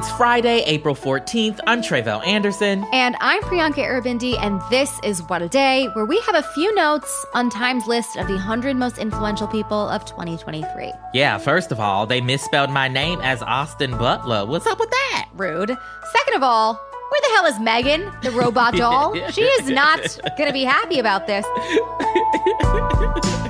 It's Friday, April 14th. I'm Tre'vell Anderson. And I'm Priyanka Aribindi, and this is What a Day, where we have a few notes on Time's list of the 100 most influential people of 2023. Yeah, first of all, they misspelled my name as Austin Butler. What's up with that? Rude. Second of all, where the hell is Megan, the robot doll? she is not going to be happy about this.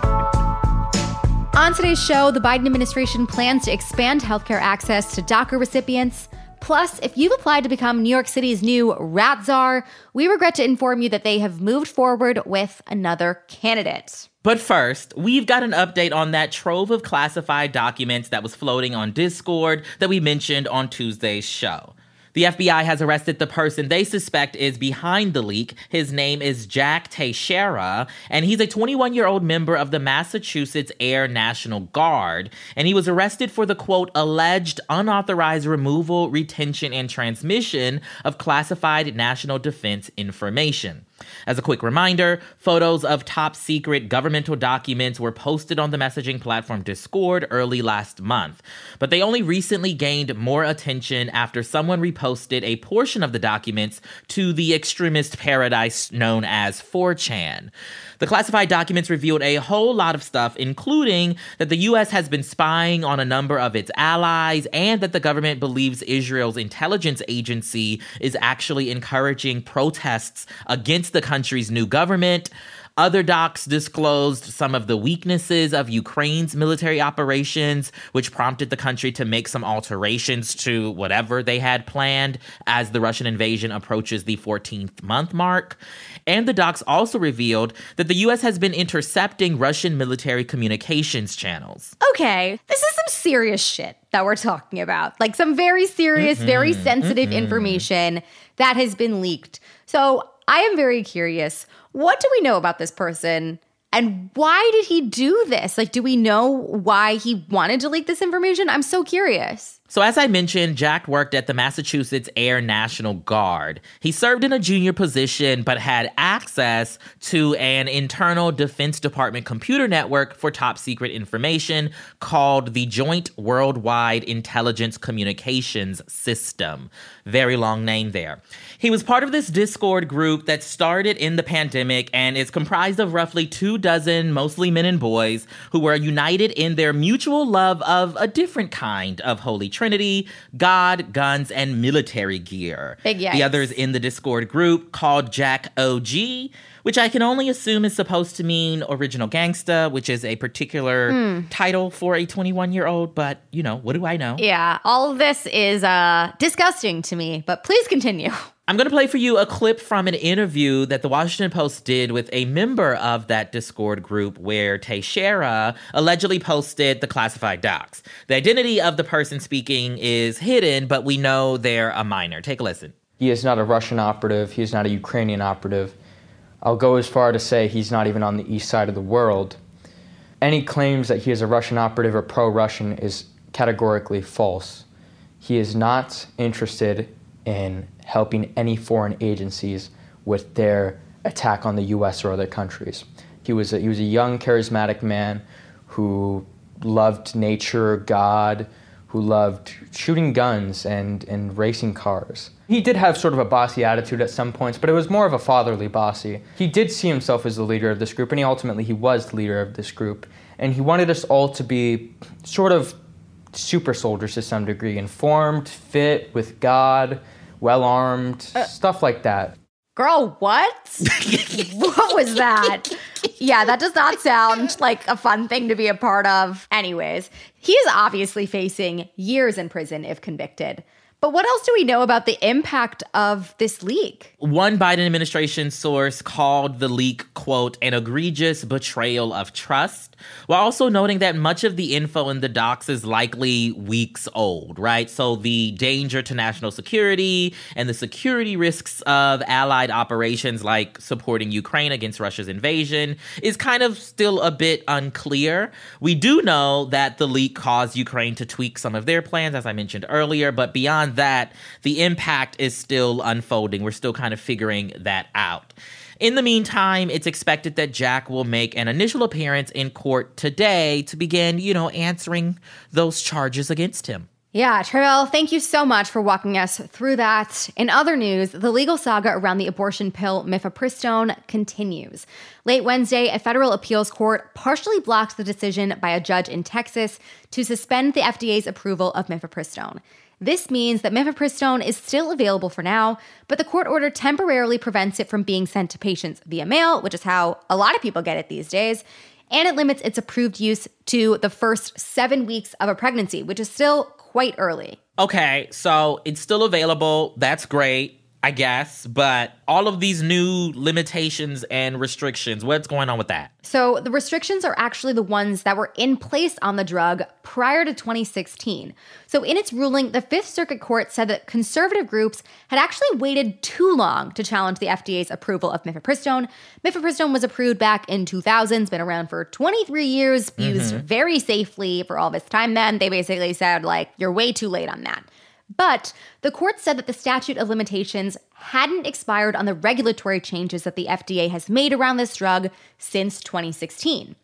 On today's show, the Biden administration plans to expand healthcare access to DACA recipients. Plus, if you've applied to become New York City's new rat czar, we regret to inform you that they have moved forward with another candidate. But first, we've got an update on that trove of classified documents that was floating on Discord that we mentioned on Tuesday's show. The FBI has arrested the person they suspect is behind the leak. His name is Jack Teixeira, and he's a 21 year old member of the Massachusetts Air National Guard. And he was arrested for the quote, alleged unauthorized removal, retention, and transmission of classified national defense information. As a quick reminder, photos of top secret governmental documents were posted on the messaging platform Discord early last month, but they only recently gained more attention after someone reposted a portion of the documents to the extremist paradise known as 4chan. The classified documents revealed a whole lot of stuff, including that the US has been spying on a number of its allies and that the government believes Israel's intelligence agency is actually encouraging protests against the country's new government. Other docs disclosed some of the weaknesses of Ukraine's military operations, which prompted the country to make some alterations to whatever they had planned as the Russian invasion approaches the 14th month mark. And the docs also revealed that the US has been intercepting Russian military communications channels. Okay, this is some serious shit that we're talking about. Like some very serious, mm-hmm, very sensitive mm-hmm. information that has been leaked. So I am very curious. What do we know about this person? And why did he do this? Like, do we know why he wanted to leak this information? I'm so curious. So, as I mentioned, Jack worked at the Massachusetts Air National Guard. He served in a junior position, but had access to an internal Defense Department computer network for top secret information called the Joint Worldwide Intelligence Communications System. Very long name there. He was part of this Discord group that started in the pandemic and is comprised of roughly two dozen, mostly men and boys, who were united in their mutual love of a different kind of holy Trinity, God, guns, and military gear. Big yikes. The others in the Discord group called Jack OG which I can only assume is supposed to mean original gangsta, which is a particular mm. title for a 21 year old. But, you know, what do I know? Yeah, all of this is uh, disgusting to me, but please continue. I'm going to play for you a clip from an interview that the Washington Post did with a member of that Discord group where Teixeira allegedly posted the classified docs. The identity of the person speaking is hidden, but we know they're a minor. Take a listen. He is not a Russian operative, he is not a Ukrainian operative. I'll go as far to say he's not even on the east side of the world. Any claims that he is a Russian operative or pro Russian is categorically false. He is not interested in helping any foreign agencies with their attack on the US or other countries. He was a, he was a young, charismatic man who loved nature, God, who loved shooting guns and, and racing cars. He did have sort of a bossy attitude at some points, but it was more of a fatherly bossy. He did see himself as the leader of this group, and he ultimately he was the leader of this group. And he wanted us all to be sort of super soldiers to some degree, informed, fit with God, well armed, uh, stuff like that. Girl, what? what was that? Yeah, that does not sound like a fun thing to be a part of. Anyways, he is obviously facing years in prison if convicted. But what else do we know about the impact of this leak? One Biden administration source called the leak, quote, an egregious betrayal of trust, while also noting that much of the info in the docs is likely weeks old, right? So the danger to national security and the security risks of allied operations like supporting Ukraine against Russia's invasion is kind of still a bit unclear. We do know that the leak caused Ukraine to tweak some of their plans, as I mentioned earlier, but beyond beyond that, the impact is still unfolding. We're still kind of figuring that out. In the meantime, it's expected that Jack will make an initial appearance in court today to begin, you know, answering those charges against him. Yeah, Tre'vell, thank you so much for walking us through that. In other news, the legal saga around the abortion pill mifepristone continues. Late Wednesday, a federal appeals court partially blocked the decision by a judge in Texas to suspend the FDA's approval of mifepristone. This means that mifepristone is still available for now, but the court order temporarily prevents it from being sent to patients via mail, which is how a lot of people get it these days. And it limits its approved use to the first seven weeks of a pregnancy, which is still quite early. Okay, so it's still available. That's great. I guess, but all of these new limitations and restrictions, what's going on with that? So, the restrictions are actually the ones that were in place on the drug prior to 2016. So, in its ruling, the Fifth Circuit Court said that conservative groups had actually waited too long to challenge the FDA's approval of mifepristone. Mifepristone was approved back in 2000, it's been around for 23 years, used mm-hmm. very safely for all this time. Then they basically said, like, you're way too late on that. But the court said that the statute of limitations hadn't expired on the regulatory changes that the FDA has made around this drug since 2016.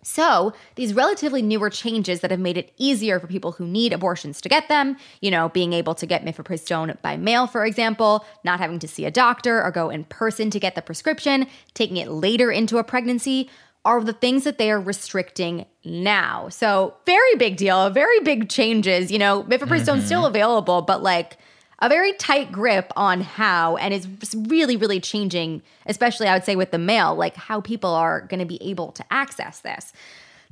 So, these relatively newer changes that have made it easier for people who need abortions to get them, you know, being able to get mifepristone by mail, for example, not having to see a doctor or go in person to get the prescription, taking it later into a pregnancy, are the things that they are restricting now. So, very big deal, very big changes. You know, mifepristone's mm-hmm. still available, but like a very tight grip on how, and is really, really changing, especially I would say with the mail, like how people are going to be able to access this.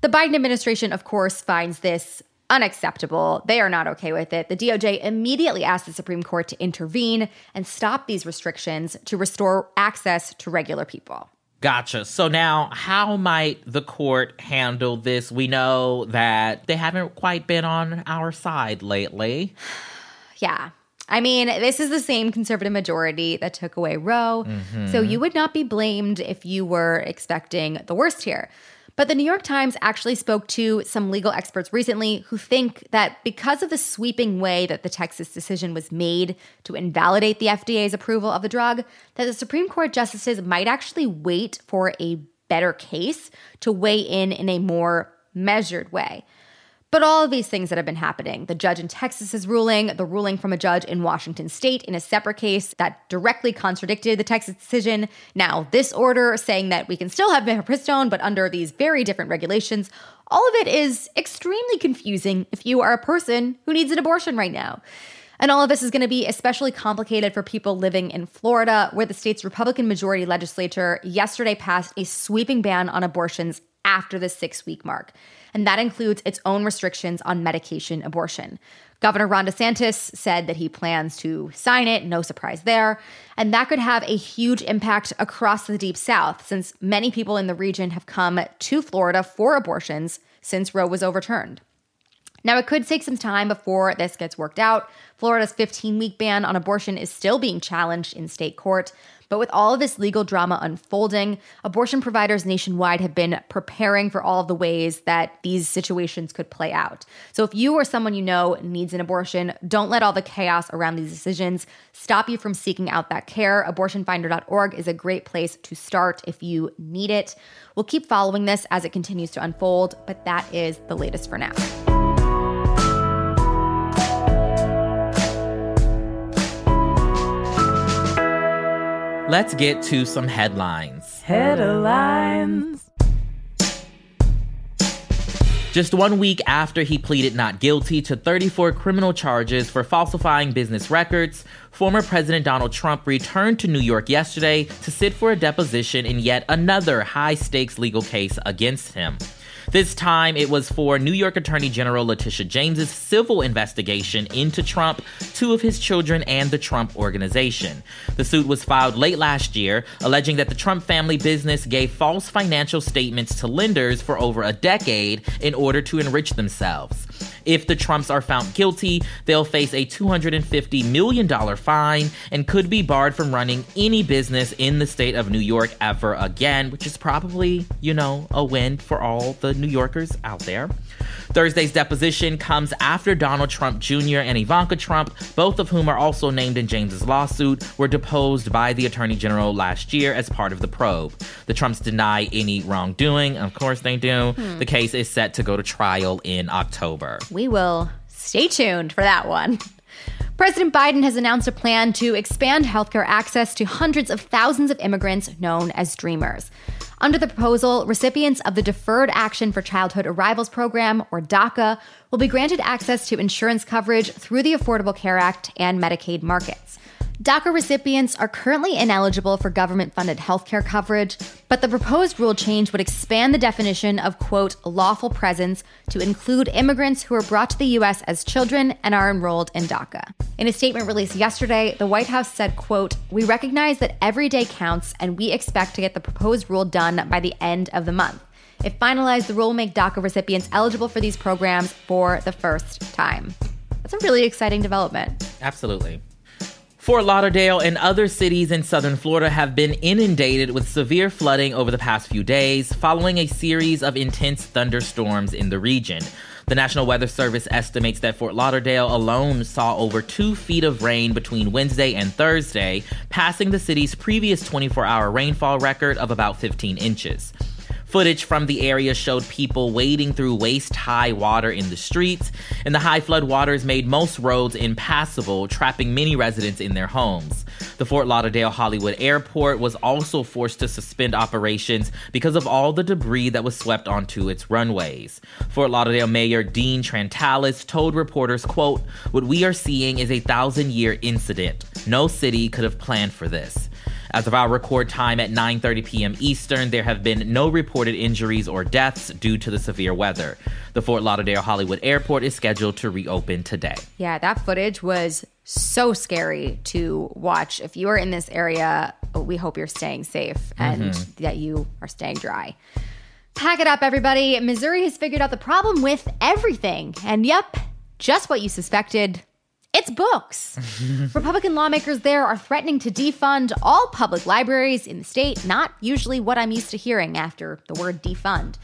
The Biden administration, of course, finds this unacceptable. They are not okay with it. The DOJ immediately asked the Supreme Court to intervene and stop these restrictions to restore access to regular people. Gotcha. So now, how might the court handle this? We know that they haven't quite been on our side lately. yeah. I mean, this is the same conservative majority that took away Roe. Mm-hmm. So you would not be blamed if you were expecting the worst here. But the New York Times actually spoke to some legal experts recently who think that because of the sweeping way that the Texas decision was made to invalidate the FDA's approval of the drug, that the Supreme Court justices might actually wait for a better case to weigh in in a more measured way. But all of these things that have been happening the judge in Texas's ruling, the ruling from a judge in Washington state in a separate case that directly contradicted the Texas decision, now this order saying that we can still have mifepristone, but under these very different regulations, all of it is extremely confusing if you are a person who needs an abortion right now. And all of this is going to be especially complicated for people living in Florida, where the state's Republican majority legislature yesterday passed a sweeping ban on abortions after the six week mark and that includes its own restrictions on medication abortion. Governor Ron DeSantis said that he plans to sign it, no surprise there. And that could have a huge impact across the Deep South, since many people in the region have come to Florida for abortions since Roe was overturned. Now, it could take some time before this gets worked out. Florida's 15 week ban on abortion is still being challenged in state court, but with all of this legal drama unfolding, abortion providers nationwide have been preparing for all of the ways that these situations could play out. So if you or someone you know needs an abortion, don't let all the chaos around these decisions stop you from seeking out that care. Abortionfinder.org is a great place to start if you need it. We'll keep following this as it continues to unfold, but that is the latest for now. Let's get to some headlines. Headlines. Just one week after he pleaded not guilty to 34 criminal charges for falsifying business records, former President Donald Trump returned to New York yesterday to sit for a deposition in yet another high stakes legal case against him. This time, it was for New York Attorney General Letitia James's civil investigation into Trump, two of his children, and the Trump Organization. The suit was filed late last year, alleging that the Trump family business gave false financial statements to lenders for over a decade in order to enrich themselves. If the Trumps are found guilty, they'll face a $250 million fine and could be barred from running any business in the state of New York ever again, which is probably, you know, a win for all the New Yorkers out there. Thursday's deposition comes after Donald Trump Jr. and Ivanka Trump, both of whom are also named in James's lawsuit, were deposed by the Attorney General last year as part of the probe. The Trumps deny any wrongdoing. Of course they do. Hmm. The case is set to go to trial in October we will stay tuned for that one. President Biden has announced a plan to expand healthcare access to hundreds of thousands of immigrants known as Dreamers. Under the proposal, recipients of the Deferred Action for Childhood Arrivals Program, or DACA, will be granted access to insurance coverage through the Affordable Care Act and Medicaid markets. DACA recipients are currently ineligible for government funded healthcare coverage, but the proposed rule change would expand the definition of, quote, lawful presence to include immigrants who are brought to the U.S. as children and are enrolled in DACA. In a statement released yesterday, the White House said, quote, We recognize that every day counts and we expect to get the proposed rule done by the end of the month. If finalized, the rule will make DACA recipients eligible for these programs for the first time. That's a really exciting development. Absolutely. Fort Lauderdale and other cities in southern Florida have been inundated with severe flooding over the past few days following a series of intense thunderstorms in the region. The National Weather Service estimates that Fort Lauderdale alone saw over two feet of rain between Wednesday and Thursday, passing the city's previous 24 hour rainfall record of about 15 inches. Footage from the area showed people wading through waist high water in the streets, and the high flood waters made most roads impassable, trapping many residents in their homes. The Fort Lauderdale Hollywood Airport was also forced to suspend operations because of all the debris that was swept onto its runways. Fort Lauderdale Mayor Dean Trantalis told reporters, quote, What we are seeing is a thousand year incident. No city could have planned for this. As of our record time at 9:30 p.m. Eastern, there have been no reported injuries or deaths due to the severe weather. The Fort Lauderdale Hollywood Airport is scheduled to reopen today. Yeah, that footage was so scary to watch. If you are in this area, we hope you're staying safe and mm-hmm. that you are staying dry. Pack it up, everybody. Missouri has figured out the problem with everything. And yep, just what you suspected it's books. Republican lawmakers there are threatening to defund all public libraries in the state, not usually what I'm used to hearing after the word defund.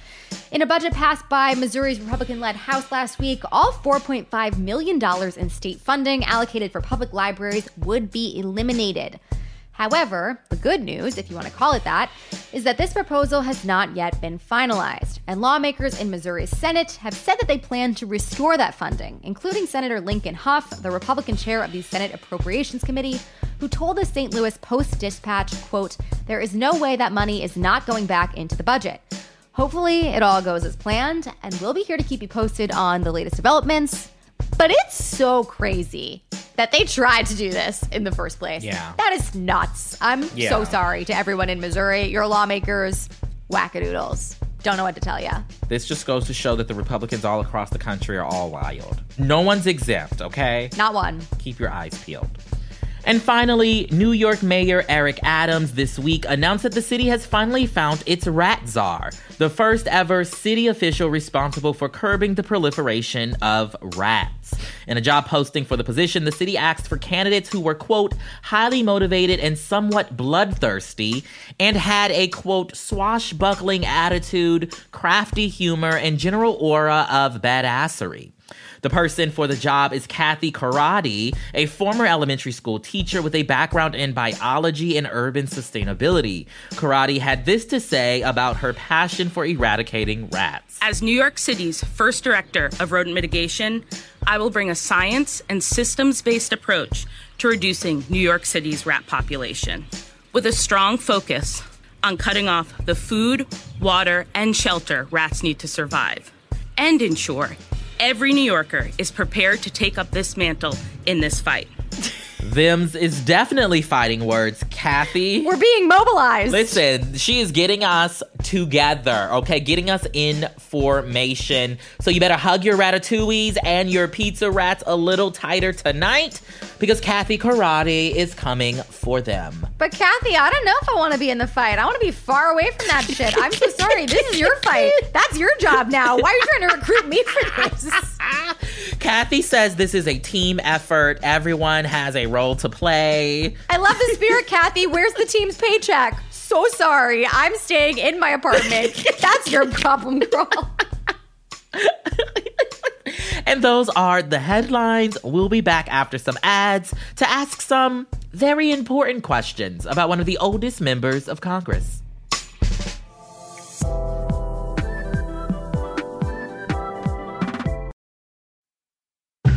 In a budget passed by Missouri's Republican led House last week, all $4.5 million in state funding allocated for public libraries would be eliminated. However, the good news, if you want to call it that, is that this proposal has not yet been finalized, and lawmakers in Missouri's Senate have said that they plan to restore that funding, including Senator Lincoln Hough, the Republican chair of the Senate Appropriations Committee, who told the St. Louis Post Dispatch, quote, "There is no way that money is not going back into the budget." Hopefully, it all goes as planned, and we'll be here to keep you posted on the latest developments. But it's so crazy that they tried to do this in the first place. Yeah. That is nuts. I'm yeah. so sorry to everyone in Missouri. Your lawmakers, wackadoodles. Don't know what to tell you. This just goes to show that the Republicans all across the country are all wild. No one's exempt, okay? Not one. Keep your eyes peeled. And finally, New York Mayor Eric Adams this week announced that the city has finally found its rat czar, the first ever city official responsible for curbing the proliferation of rats. In a job posting for the position, the city asked for candidates who were, quote, highly motivated and somewhat bloodthirsty, and had a, quote, swashbuckling attitude, crafty humor, and general aura of badassery. The person for the job is Kathy Corradi, a former elementary school teacher with a background in biology and urban sustainability. Corradi had this to say about her passion for eradicating rats. As New York City's first director of rodent mitigation, I will bring a science and systems based approach to reducing New York City's rat population with a strong focus on cutting off the food, water, and shelter rats need to survive. and ensure every New Yorker is prepared to take up this mantle in this fight. Them's is definitely fighting words, Kathy. We're being mobilized. Listen, she is getting us together, okay? Getting us in formation. So you better hug your ratatouilles and your pizza rats a little tighter tonight because Kathy Karate is coming for them. But Kathy, I don't know if I want to be in the fight. I want to be far away from that shit. I'm so sorry. This is your fight. That's your job now. Why are you trying to recruit me for this? Kathy says this is a team effort. Everyone has a role to play. I love the spirit, Kathy. Where's the team's paycheck? So sorry. I'm staying in my apartment. That's your problem, girl. And those are the headlines. We'll be back after some ads to ask some very important questions about one of the oldest members of Congress.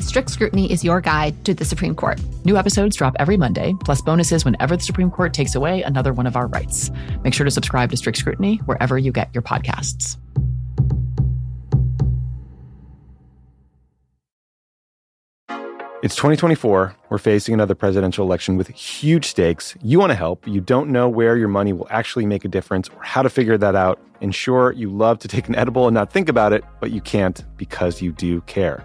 Strict Scrutiny is your guide to the Supreme Court. New episodes drop every Monday, plus bonuses whenever the Supreme Court takes away another one of our rights. Make sure to subscribe to Strict Scrutiny wherever you get your podcasts. It's 2024. We're facing another presidential election with huge stakes. You want to help. You don't know where your money will actually make a difference or how to figure that out. And sure, you love to take an edible and not think about it, but you can't because you do care.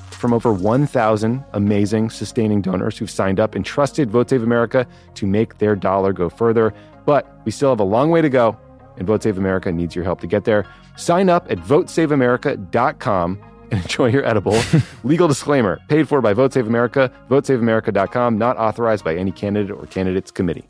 From over 1,000 amazing sustaining donors who've signed up and trusted Vote Save America to make their dollar go further. But we still have a long way to go, and Vote Save America needs your help to get there. Sign up at votesaveamerica.com and enjoy your edible. Legal disclaimer paid for by Vote Save America, votesaveamerica.com, not authorized by any candidate or candidates committee.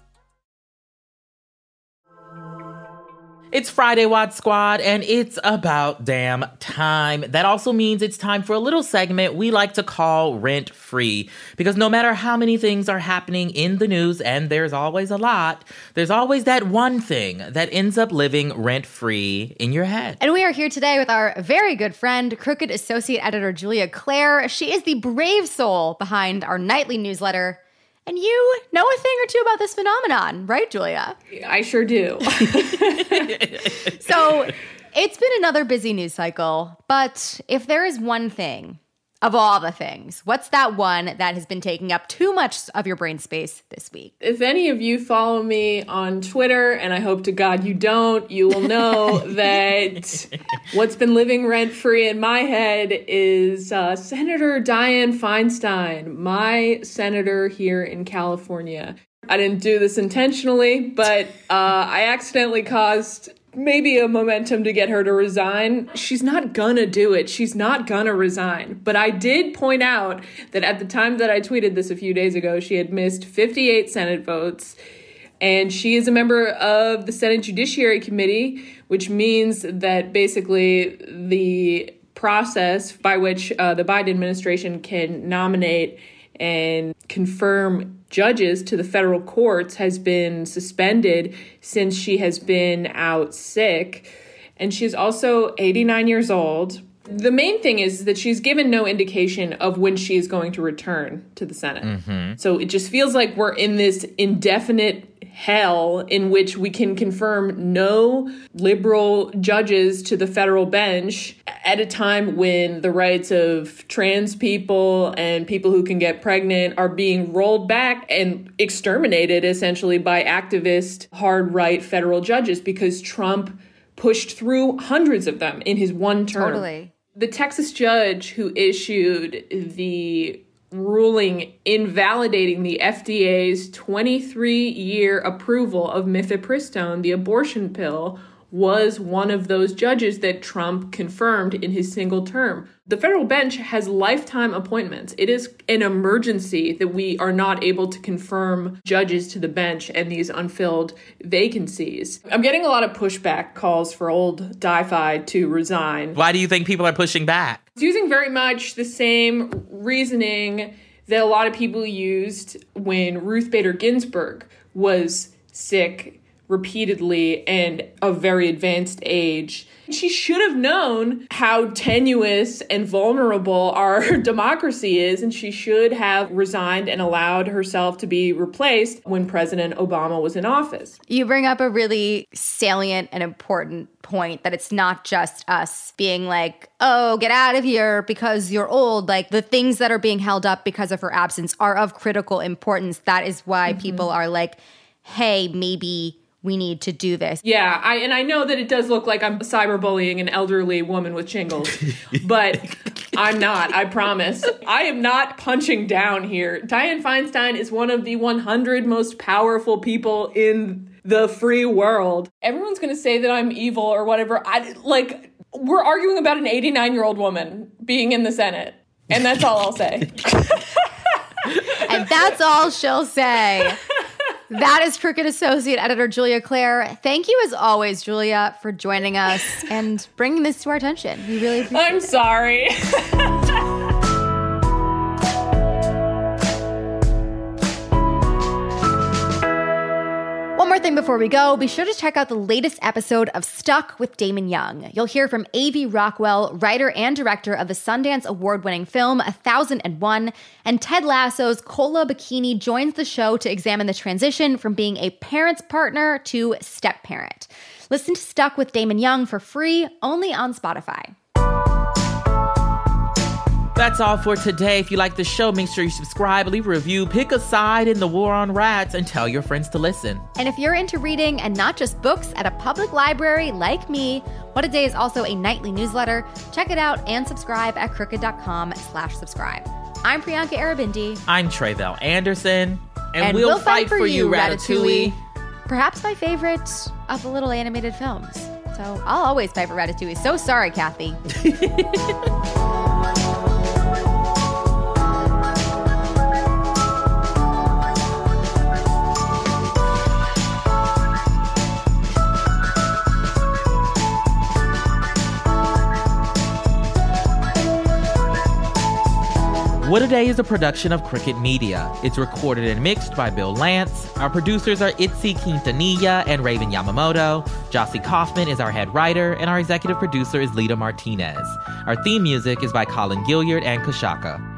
It's Friday Wad Squad, and it's about damn time. That also means it's time for a little segment we like to call Rent Free. Because no matter how many things are happening in the news, and there's always a lot, there's always that one thing that ends up living rent free in your head. And we are here today with our very good friend, Crooked Associate Editor Julia Clare. She is the brave soul behind our nightly newsletter. And you know a thing or two about this phenomenon, right, Julia? I sure do. So it's been another busy news cycle, but if there is one thing of all the things, what's that one that has been taking up too much of your brain space this week? if any of you follow me on Twitter, and I hope to God you don't, you will know that what's been living rent free in my head is uh, Senator Dianne Feinstein, my senator here in California. I didn't do this intentionally, but uh, I accidentally caused maybe a momentum to get her to resign. She's not gonna do it. She's not gonna resign. But I did point out that at the time that I tweeted this a few days ago, she had missed 58 Senate votes. And she is a member of the Senate Judiciary Committee, which means that basically the process by which uh, the Biden administration can nominate and confirm judges to the federal courts has been suspended since she has been out sick. And she's also 89 years old. The main thing is that she's given no indication of when she is going to return to the Senate. Mm-hmm. So it just feels like we're in this indefinite hell in which we can confirm no liberal judges to the federal bench at a time when the rights of trans people and people who can get pregnant are being rolled back and exterminated essentially by activist hard right federal judges because Trump pushed through hundreds of them in his one term. Totally. The Texas judge who issued the ruling invalidating the FDA's 23 year approval of mifepristone, the abortion pill, was one of those judges that Trump confirmed in his single term. The federal bench has lifetime appointments. It is an emergency that we are not able to confirm judges to the bench and these unfilled vacancies. I'm getting a lot of pushback calls for old DiFi to resign. Why do you think people are pushing back? It's using very much the same reasoning that a lot of people used when Ruth Bader Ginsburg was sick repeatedly and a very advanced age. She should have known how tenuous and vulnerable our democracy is, and she should have resigned and allowed herself to be replaced when President Obama was in office. You bring up a really salient and important point that it's not just us being like, oh, get out of here because you're old. Like the things that are being held up because of her absence are of critical importance. That is why mm-hmm. people are like, hey, maybe we need to do this. Yeah, I and I know that it does look like I'm cyberbullying an elderly woman with shingles, but I'm not. I promise. I am not punching down here. Dianne Feinstein is one of the 100 most powerful people in the free world. Everyone's going to say that I'm evil or whatever. I like we're arguing about an 89-year-old woman being in the Senate. And that's all I'll say. and that's all she'll say. That is Crooked Associate Editor Julia Clare. Thank you, as always, Julia, for joining us and bringing this to our attention. We really appreciate I'm it. sorry. thing before we go be sure to check out the latest episode of Stuck with Damon Young. You'll hear from A.V. Rockwell, writer and director of the Sundance award winning film A 1001, and Ted Lasso's Kola Bokinni joins the show to examine the transition from being a parent's partner to step parent. Listen to Stuck with Damon Young for free only on Spotify. That's all for today. If you like the show, make sure you subscribe, leave a review, pick a side in the war on rats, and tell your friends to listen. And if you're into reading and not just books at a public library like me, What a Day is also a nightly newsletter. Check it out and subscribe at crooked.com slash subscribe. I'm Priyanka Aribindi. I'm Tre'vell Anderson. And, and we'll, we'll, fight, fight for, for, you, Ratatouille. Ratatouille. Perhaps my favorite of the little animated films. So I'll always fight for Ratatouille. So sorry, Kathy. What a Day is a production of Crooked Media. It's recorded and mixed by Bill Lance. Our producers are Itzi Quintanilla and Raven Yamamoto. Jocey Coffman is our head writer, and our executive producer is Lita Martinez. Our theme music is by Colin Gilliard and Kashaka.